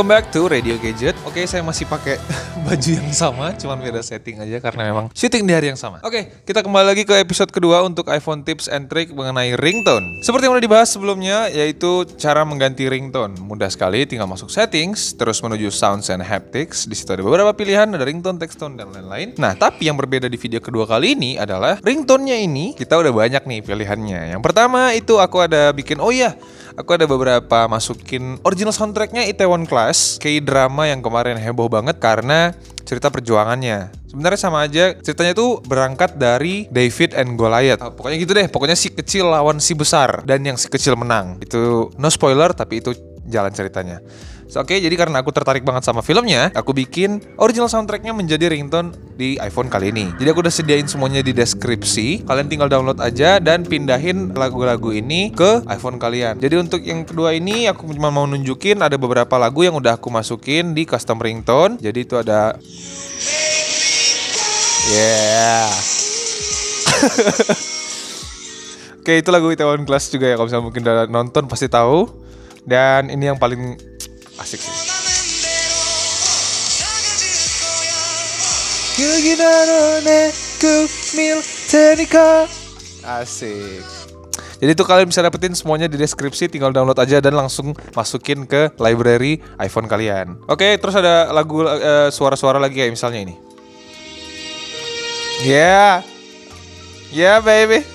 welcome back to Radio Gadget. Oke, saya masih pakai baju yang sama, cuman beda setting aja karena memang syuting di hari yang sama. Oke, kita kembali lagi ke episode kedua untuk iPhone tips and trick mengenai ringtone. Seperti yang udah dibahas sebelumnya, yaitu cara mengganti ringtone. Mudah sekali, tinggal masuk settings, terus menuju sounds and haptics. Di situ ada beberapa pilihan, ada ringtone, text tone, dan lain-lain. Nah, tapi yang berbeda di video kedua kali ini adalah ringtone-nya ini kita udah banyak nih pilihannya. Yang pertama itu aku ada bikin, oh iya, aku ada beberapa masukin original soundtracknya Itaewon Class kayak drama yang kemarin heboh banget karena cerita perjuangannya. Sebenarnya sama aja ceritanya tuh berangkat dari David and Goliath. Pokoknya gitu deh pokoknya si kecil lawan si besar dan yang si kecil menang. Itu no spoiler tapi itu jalan ceritanya So, Oke, jadi karena aku tertarik banget sama filmnya, aku bikin original soundtracknya menjadi ringtone di iPhone kali ini. Jadi aku udah sediain semuanya di deskripsi. Kalian tinggal download aja dan pindahin lagu-lagu ini ke iPhone kalian. Jadi untuk yang kedua ini aku cuma mau nunjukin ada beberapa lagu yang udah aku masukin di custom ringtone. Jadi itu ada Yeah. Oke itu lagu Itaewon Class juga ya kalau misalnya mungkin udah nonton pasti tahu. Dan ini yang paling asik sih. Asik. Jadi itu kalian bisa dapetin semuanya di deskripsi, tinggal download aja dan langsung masukin ke library iPhone kalian. Oke, terus ada lagu eh, suara-suara lagi kayak misalnya ini. Yeah. Yeah, baby.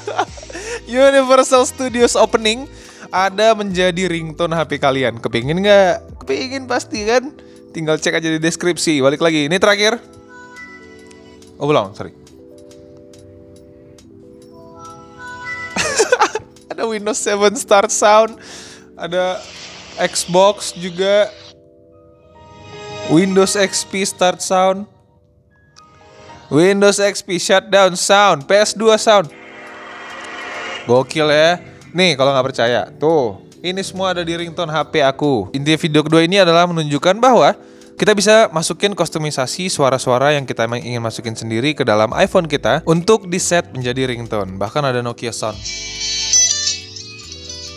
Universal Studios opening ada menjadi ringtone HP kalian. Kepingin nggak? Kepingin pasti kan? Tinggal cek aja di deskripsi. Balik lagi. Ini terakhir. Oh belum, sorry. ada Windows 7 Start Sound, ada Xbox juga, Windows XP Start Sound, Windows XP Shutdown Sound, PS2 Sound. Gokil ya. Nih kalau nggak percaya, tuh ini semua ada di ringtone HP aku. Inti video kedua ini adalah menunjukkan bahwa kita bisa masukin kostumisasi suara-suara yang kita ingin masukin sendiri ke dalam iPhone kita untuk di set menjadi ringtone. Bahkan ada Nokia Sound.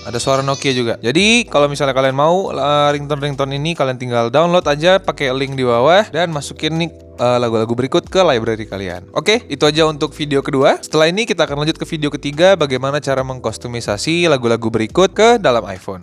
Ada suara Nokia juga. Jadi kalau misalnya kalian mau uh, ringtone-ringtone ini kalian tinggal download aja pakai link di bawah dan masukin nih uh, lagu-lagu berikut ke library kalian. Oke, itu aja untuk video kedua. Setelah ini kita akan lanjut ke video ketiga bagaimana cara mengkostumisasi lagu-lagu berikut ke dalam iPhone.